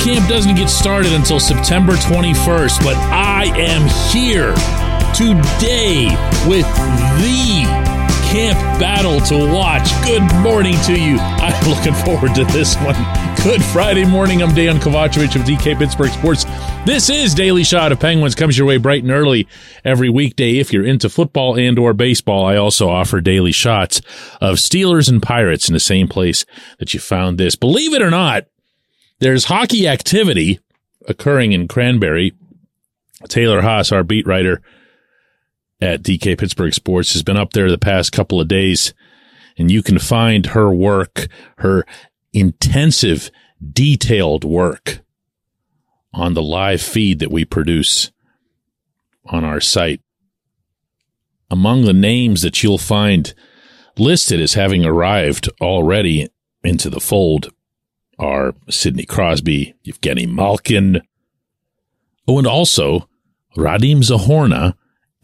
camp doesn't get started until September 21st, but I am here today with the camp battle to watch. Good morning to you. I'm looking forward to this one. Good Friday morning. I'm Dejan Kovacevic of DK Pittsburgh Sports. This is Daily Shot of Penguins. Comes your way bright and early every weekday. If you're into football and or baseball, I also offer daily shots of Steelers and Pirates in the same place that you found this. Believe it or not, there's hockey activity occurring in Cranberry. Taylor Haase, our beat writer, at DK Pittsburgh Sports has been up there the past couple of days and you can find her work, her intensive, detailed work on the live feed that we produce on our site. Among the names that you'll find listed as having arrived already into the fold are Sidney Crosby, Evgeny Malkin, oh, and also Radim Zohorna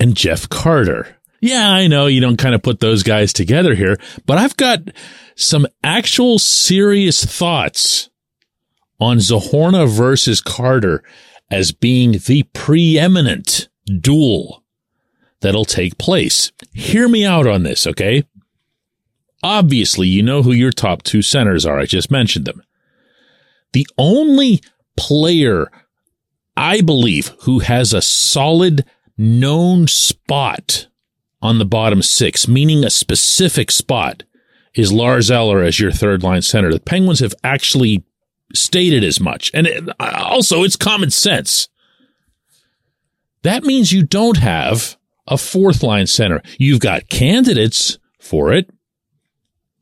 and Jeff Carter. Yeah, I know you don't kind of put those guys together here, but I've got some actual serious thoughts on Zohorna versus Carter as being the preeminent duel that'll take place. Hear me out on this, okay? Obviously, you know who your top two centers are. I just mentioned them. The only player I believe who has a solid known spot on the bottom six, meaning a specific spot, is Lars Eller as your third line center. The Penguins have actually stated as much. And it, also, it's common sense. That means you don't have a fourth line center. You've got candidates for it,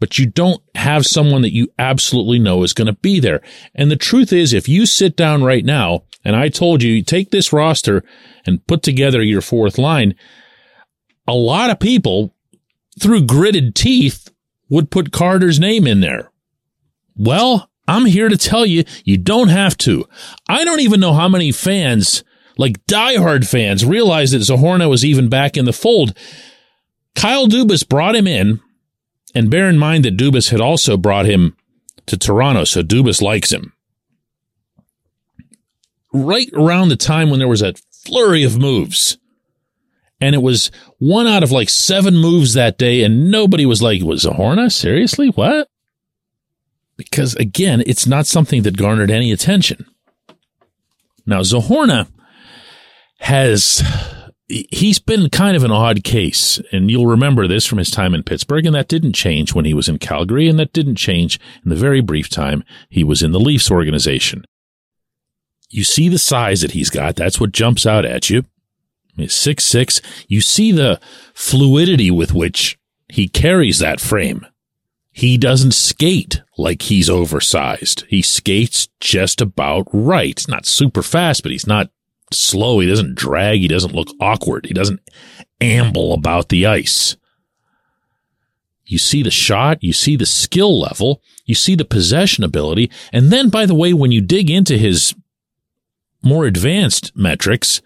but you don't have someone that you absolutely know is going to be there. And the truth is, if you sit down right now and I told you, take this roster and put together your fourth line, a lot of people through gritted teeth would put Carter's name in there. Well, I'm here to tell you, you don't have to. I don't even know how many fans, like diehard fans, realize that Zohorna was even back in the fold. Kyle Dubas brought him in, and bear in mind that Dubas had also brought him to Toronto, so Dubas likes him right around the time when there was a flurry of moves. And it was one out of like seven moves that day, and nobody was like, was Zohorna? Seriously? What? Because again, it's not something that garnered any attention. Now, Zohorna has, he's been kind of an odd case, and you'll remember this from his time in Pittsburgh, and that didn't change when he was in Calgary, and that didn't change in the very brief time he was in the Leafs organization. You see the size that he's got. That's what jumps out at you. He's six six. You see the fluidity with which he carries that frame. He doesn't skate like he's oversized. He skates just about right. not super fast, but he's not slow. He doesn't drag. He doesn't look awkward. He doesn't amble about the ice. You see the shot, you see the skill level, you see the possession ability. And then, by the way, when you dig into his more advanced metrics,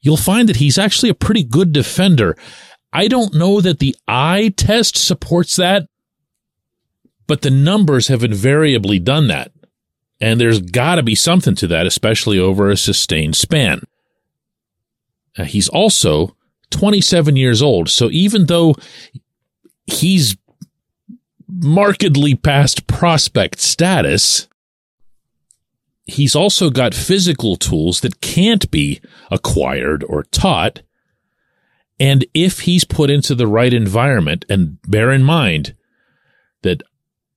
you'll find that he's actually a pretty good defender. I don't know that the eye test supports that, but the numbers have invariably done that. And there's got to be something to that, especially over a sustained span. Now, he's also 27 years old. So even though he's markedly past prospect status, he's also got physical tools that can't be acquired or taught. And if he's put into the right environment, and bear in mind that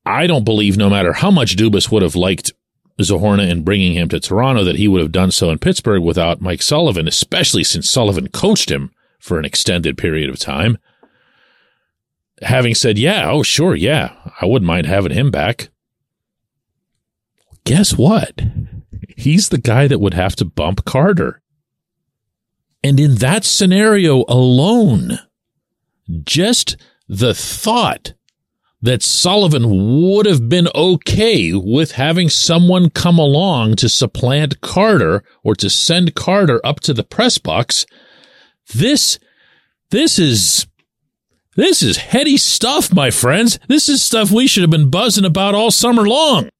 I don't believe no matter how much Dubas would have liked Zohorna in bringing him to Toronto, that he would have done so in Pittsburgh without Mike Sullivan, especially since Sullivan coached him for an extended period of time. Having said, yeah, oh, sure, yeah, I wouldn't mind having him back guess what? He's the guy that would have to bump Carter. And in that scenario alone, just the thought that Sullivan would have been okay with having someone come along to supplant Carter or to send Carter up to the press box. This, this is, this is heady stuff, my friends. This is stuff we should have been buzzing about all summer long.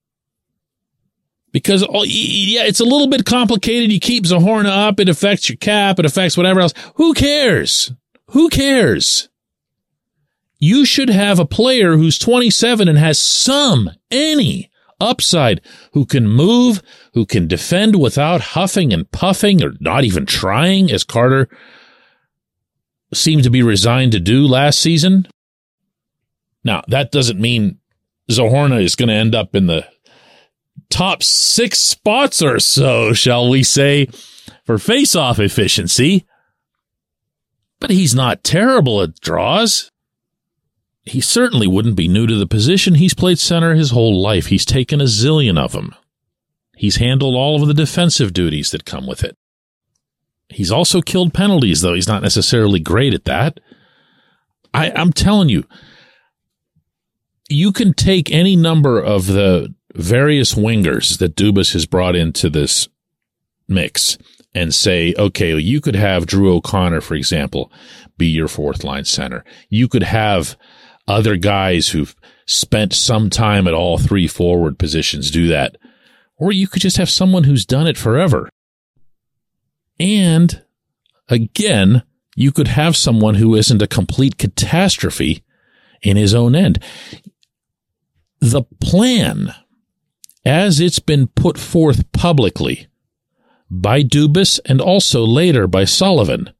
because oh, yeah, it's a little bit complicated. You keep Zohorna up, it affects your cap, it affects whatever else. Who cares? Who cares? You should have a player who's 27 and has some, any upside, who can move, who can defend without huffing and puffing or not even trying, as Carter seemed to be resigned to do last season. Now, that doesn't mean Zohorna is going to end up in the top six spots or so, shall we say, for face-off efficiency. But he's not terrible at draws. He certainly wouldn't be new to the position. He's played center his whole life. He's taken a zillion of them. He's handled all of the defensive duties that come with it. He's also killed penalties, though he's not necessarily great at that. I, I'm telling you, you can take any number of the various wingers that Dubas has brought into this mix and say, okay, you could have Drew O'Connor, for example, be your fourth line center. You could have other guys who've spent some time at all three forward positions do that. Or you could just have someone who's done it forever. And again, you could have someone who isn't a complete catastrophe in his own end. The plan as it's been put forth publicly by Dubas and also later by Sullivan,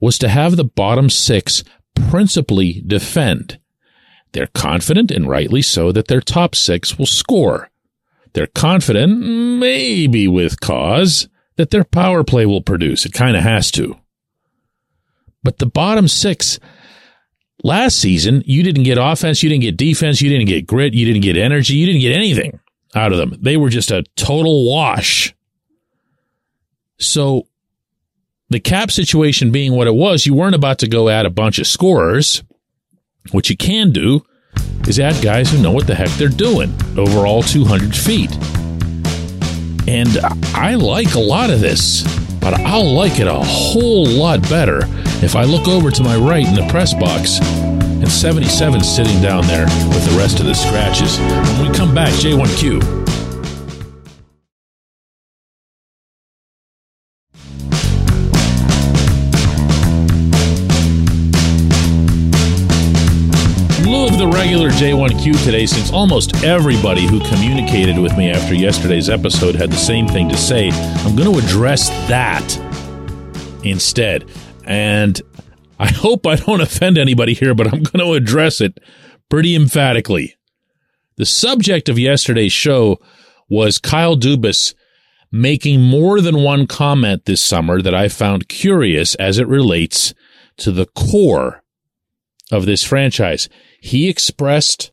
was to have the bottom six principally defend. They're confident, and rightly so, that their top six will score. They're confident, maybe with cause, that their power play will produce. It kind of has to. But the bottom six, last season, you didn't get offense, you didn't get defense, you didn't get grit, you didn't get energy, you didn't get anything out of them. They were just a total wash. So the cap situation being what it was, you weren't about to go add a bunch of scorers. What you can do is add guys who know what the heck they're doing over all 200 feet. And I like a lot of this, but I'll like it a whole lot better if I look over to my right in the press box and 77 sitting down there with the rest of the scratches. When we come back, J1Q. Regular J1Q today since almost everybody who communicated with me after yesterday's episode had the same thing to say. I'm going to address that instead. And I hope I don't offend anybody here, but I'm going to address it pretty emphatically. The subject of yesterday's show was Kyle Dubas making more than one comment this summer that I found curious as it relates to the core of this franchise. He expressed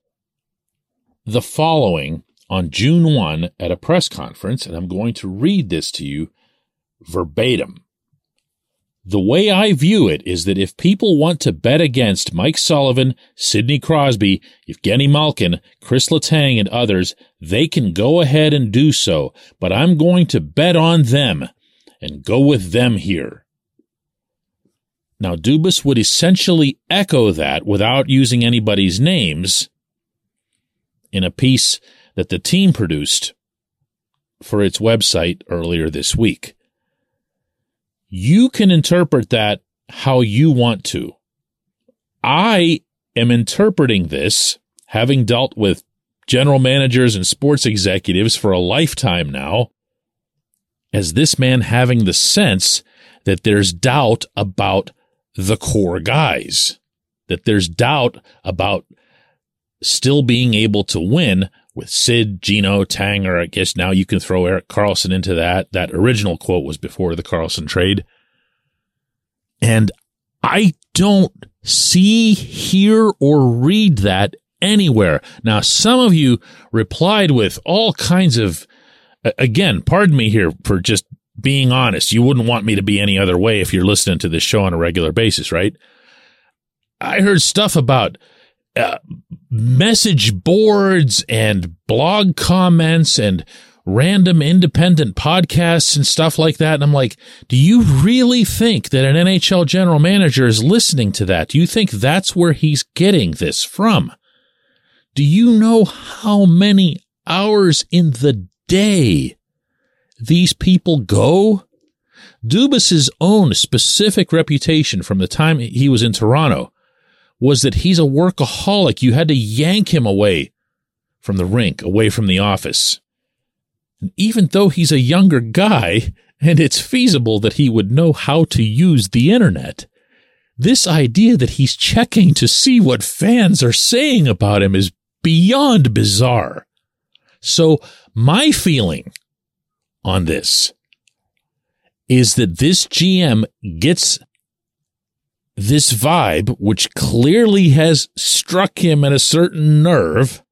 the following on June 1 at a press conference, and I'm going to read this to you verbatim. The way I view it is that if people want to bet against Mike Sullivan, Sidney Crosby, Evgeny Malkin, Chris Letang, and others, they can go ahead and do so, but I'm going to bet on them and go with them here. Now, Dubas would essentially echo that without using anybody's names in a piece that the team produced for its website earlier this week. You can interpret that how you want to. I am interpreting this, having dealt with general managers and sports executives for a lifetime now, as this man having the sense that there's doubt about the core guys, that there's doubt about still being able to win with Sid, Gino, Tanger. I guess now you can throw Erik Karlsson into that. That original quote was before the Karlsson trade. And I don't see, hear, or read that anywhere. Now, some of you replied with all kinds of, again, pardon me here for just being honest. You wouldn't want me to be any other way if you're listening to this show on a regular basis, right? I heard stuff about uh, message boards and blog comments and random independent podcasts and stuff like that. And I'm like, do you really think that an NHL general manager is listening to that? Do you think that's where he's getting this from? Do you know how many hours in the day these people go? Dubas's own specific reputation from the time he was in Toronto was that he's a workaholic. You had to yank him away from the rink, away from the office. And even though he's a younger guy, and it's feasible that he would know how to use the internet, this idea that he's checking to see what fans are saying about him is beyond bizarre. So my feeling on this is that this GM gets this vibe, which clearly has struck him at a certain nerve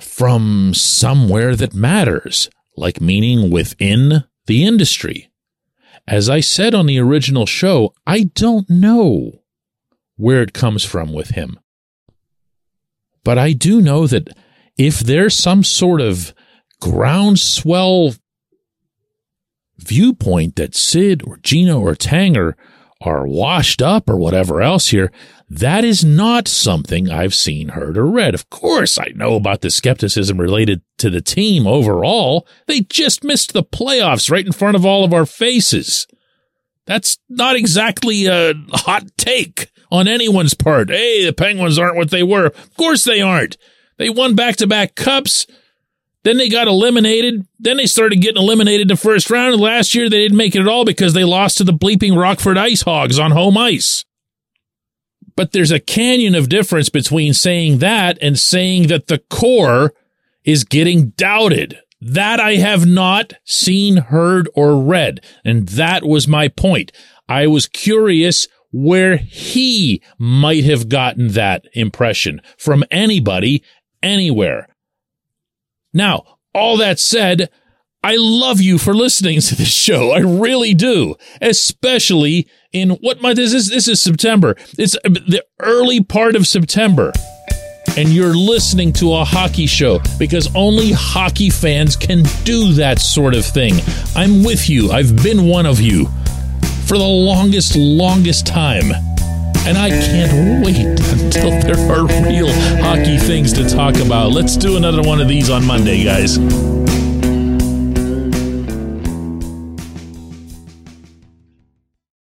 from somewhere that matters, like meaning within the industry. As I said on the original show, I don't know where it comes from with him. But I do know that if there's some sort of groundswell viewpoint that Sid or Gino or Tanger are washed up or whatever else here, that is not something I've seen, heard, or read. Of course, I know about the skepticism related to the team overall. They just missed the playoffs right in front of all of our faces. That's not exactly a hot take on anyone's part. Hey, the Penguins aren't what they were. Of course they aren't. They won back to back cups. Then they got eliminated. Then they started getting eliminated in the first round. And last year they didn't make it at all because they lost to the bleeping Rockford Ice Hogs on home ice. But there's a canyon of difference between saying that and saying that the core is getting doubted. That I have not seen, heard, or read. And that was my point. I was curious where he might have gotten that impression from anybody, anywhere. Now, all that said, I love you for listening to this show. I really do. Especially in what month is this? This is September. It's the early part of September. And you're listening to a hockey show because only hockey fans can do that sort of thing. I'm with you. I've been one of you for the longest, longest time. And I can't wait until there are real hockey things to talk about. Let's do another one of these on Monday, guys.